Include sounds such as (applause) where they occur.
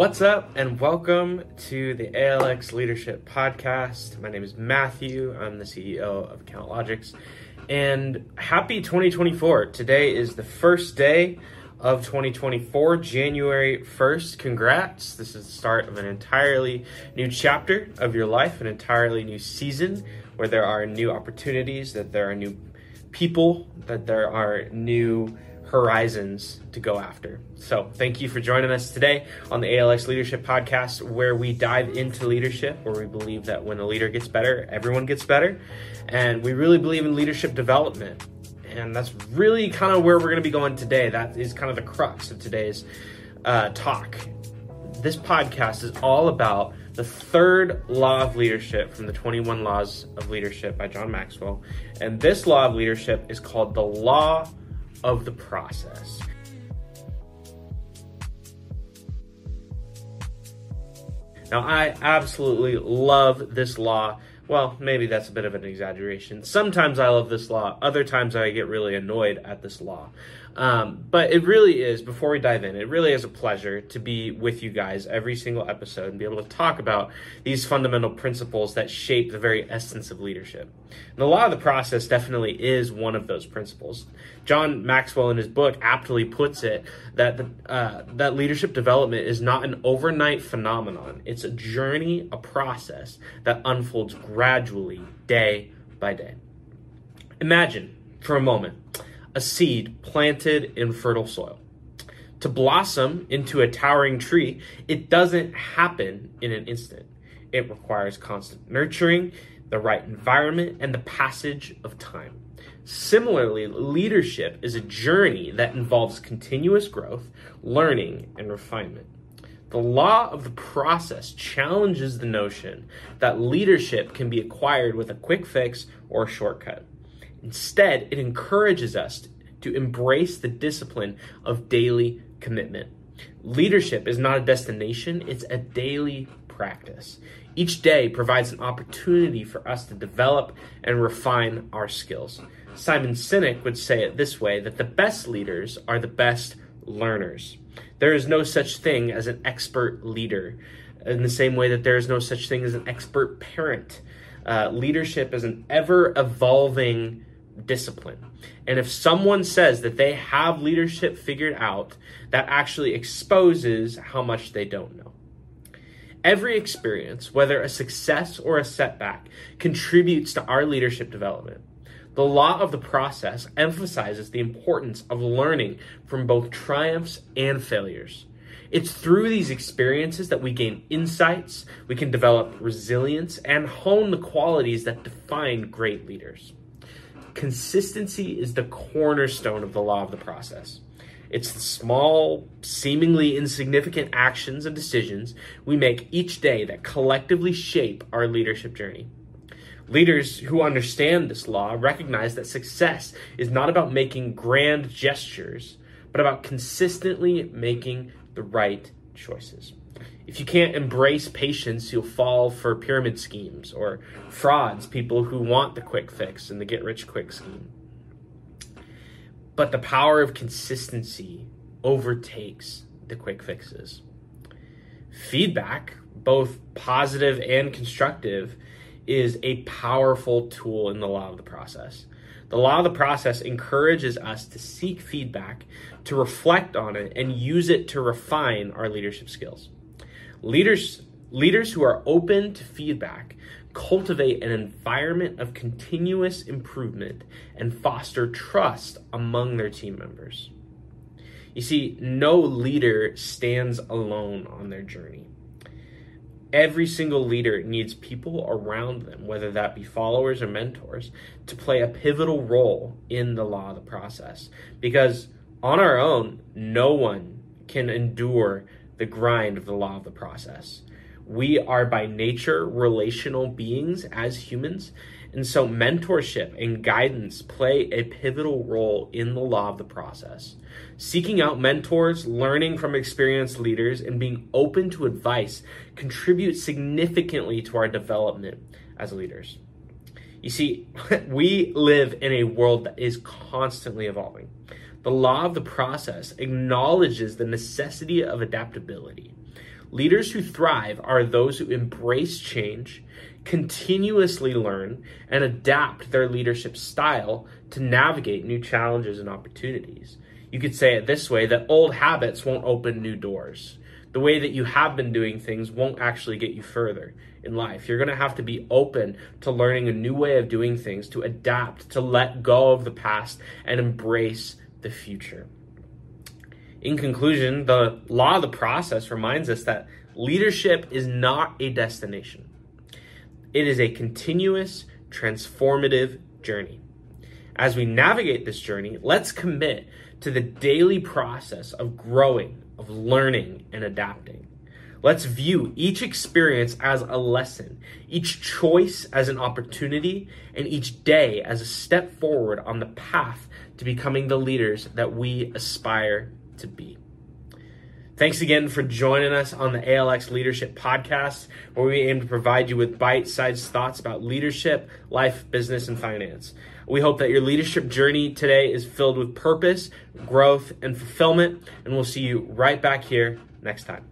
What's up, and welcome to the ALX Leadership Podcast. My name is Matthew. I'm the CEO of Account Logics, and happy 2024. Today is the first day of 2024, January 1st. Congrats! This is the start of an entirely new chapter of your life, an entirely new season where there are new opportunities, that there are new people, that there are new horizons to go after. So, thank you for joining us today on the ALX Leadership Podcast, where we dive into leadership, where we believe that when a leader gets better, everyone gets better. And we really believe in leadership development. And that's really kind of where we're going to be going today. That is kind of the crux of today's uh, talk. This podcast is all about the third law of leadership from the 21 Laws of Leadership by John Maxwell. And this law of leadership is called the law of the process. Now, I absolutely love this law. Well, maybe that's a bit of an exaggeration. Sometimes I love this law, other times I get really annoyed at this law. Um, but it really is, before we dive in, it really is a pleasure to be with you guys every single episode and be able to talk about these fundamental principles that shape the very essence of leadership. And the law of the process definitely is one of those principles. John Maxwell, in his book, aptly puts it that the, uh, that leadership development is not an overnight phenomenon. It's a journey, a process that unfolds gradually, day by day. Imagine for a moment a seed planted in fertile soil. To blossom into a towering tree, it doesn't happen in an instant. It requires constant nurturing, the right environment, and the passage of time. Similarly, leadership is a journey that involves continuous growth, learning, and refinement. The law of the process challenges the notion that leadership can be acquired with a quick fix or a shortcut. Instead, it encourages us to embrace the discipline of daily commitment. Leadership is not a destination, it's a daily practice. Each day provides an opportunity for us to develop and refine our skills. Simon Sinek would say it this way that the best leaders are the best learners. There is no such thing as an expert leader, in the same way that there is no such thing as an expert parent. Uh, leadership is an ever evolving discipline. And if someone says that they have leadership figured out, that actually exposes how much they don't know. Every experience, whether a success or a setback, contributes to our leadership development. The law of the process emphasizes the importance of learning from both triumphs and failures. It's through these experiences that we gain insights, we can develop resilience, and hone the qualities that define great leaders. Consistency is the cornerstone of the law of the process. It's the small, seemingly insignificant actions and decisions we make each day that collectively shape our leadership journey. Leaders who understand this law recognize that success is not about making grand gestures, but about consistently making the right choices. If you can't embrace patience, you'll fall for pyramid schemes or frauds, people who want the quick fix and the get rich quick scheme. But the power of consistency overtakes the quick fixes. Feedback, both positive and constructive, is a powerful tool in the law of the process. The law of the process encourages us to seek feedback, to reflect on it, and use it to refine our leadership skills. Leaders, leaders who are open to feedback cultivate an environment of continuous improvement and foster trust among their team members. You see, no leader stands alone on their journey. Every single leader needs people around them, whether that be followers or mentors, to play a pivotal role in the law of the process. Because on our own, no one can endure the grind of the law of the process. We are by nature relational beings as humans, and so mentorship and guidance play a pivotal role in the law of the process. Seeking out mentors, learning from experienced leaders, and being open to advice contributes significantly to our development as leaders. You see, (laughs) we live in a world that is constantly evolving. The law of the process acknowledges the necessity of adaptability. Leaders who thrive are those who embrace change, continuously learn, and adapt their leadership style to navigate new challenges and opportunities. You could say it this way that old habits won't open new doors. The way that you have been doing things won't actually get you further in life. You're going to have to be open to learning a new way of doing things, to adapt, to let go of the past, and embrace the future. In conclusion, the law of the process reminds us that leadership is not a destination, it is a continuous, transformative journey. As we navigate this journey, let's commit to the daily process of growing, of learning, and adapting. Let's view each experience as a lesson, each choice as an opportunity, and each day as a step forward on the path to becoming the leaders that we aspire to be. Thanks again for joining us on the ALX Leadership Podcast, where we aim to provide you with bite sized thoughts about leadership, life, business, and finance. We hope that your leadership journey today is filled with purpose, growth, and fulfillment, and we'll see you right back here next time.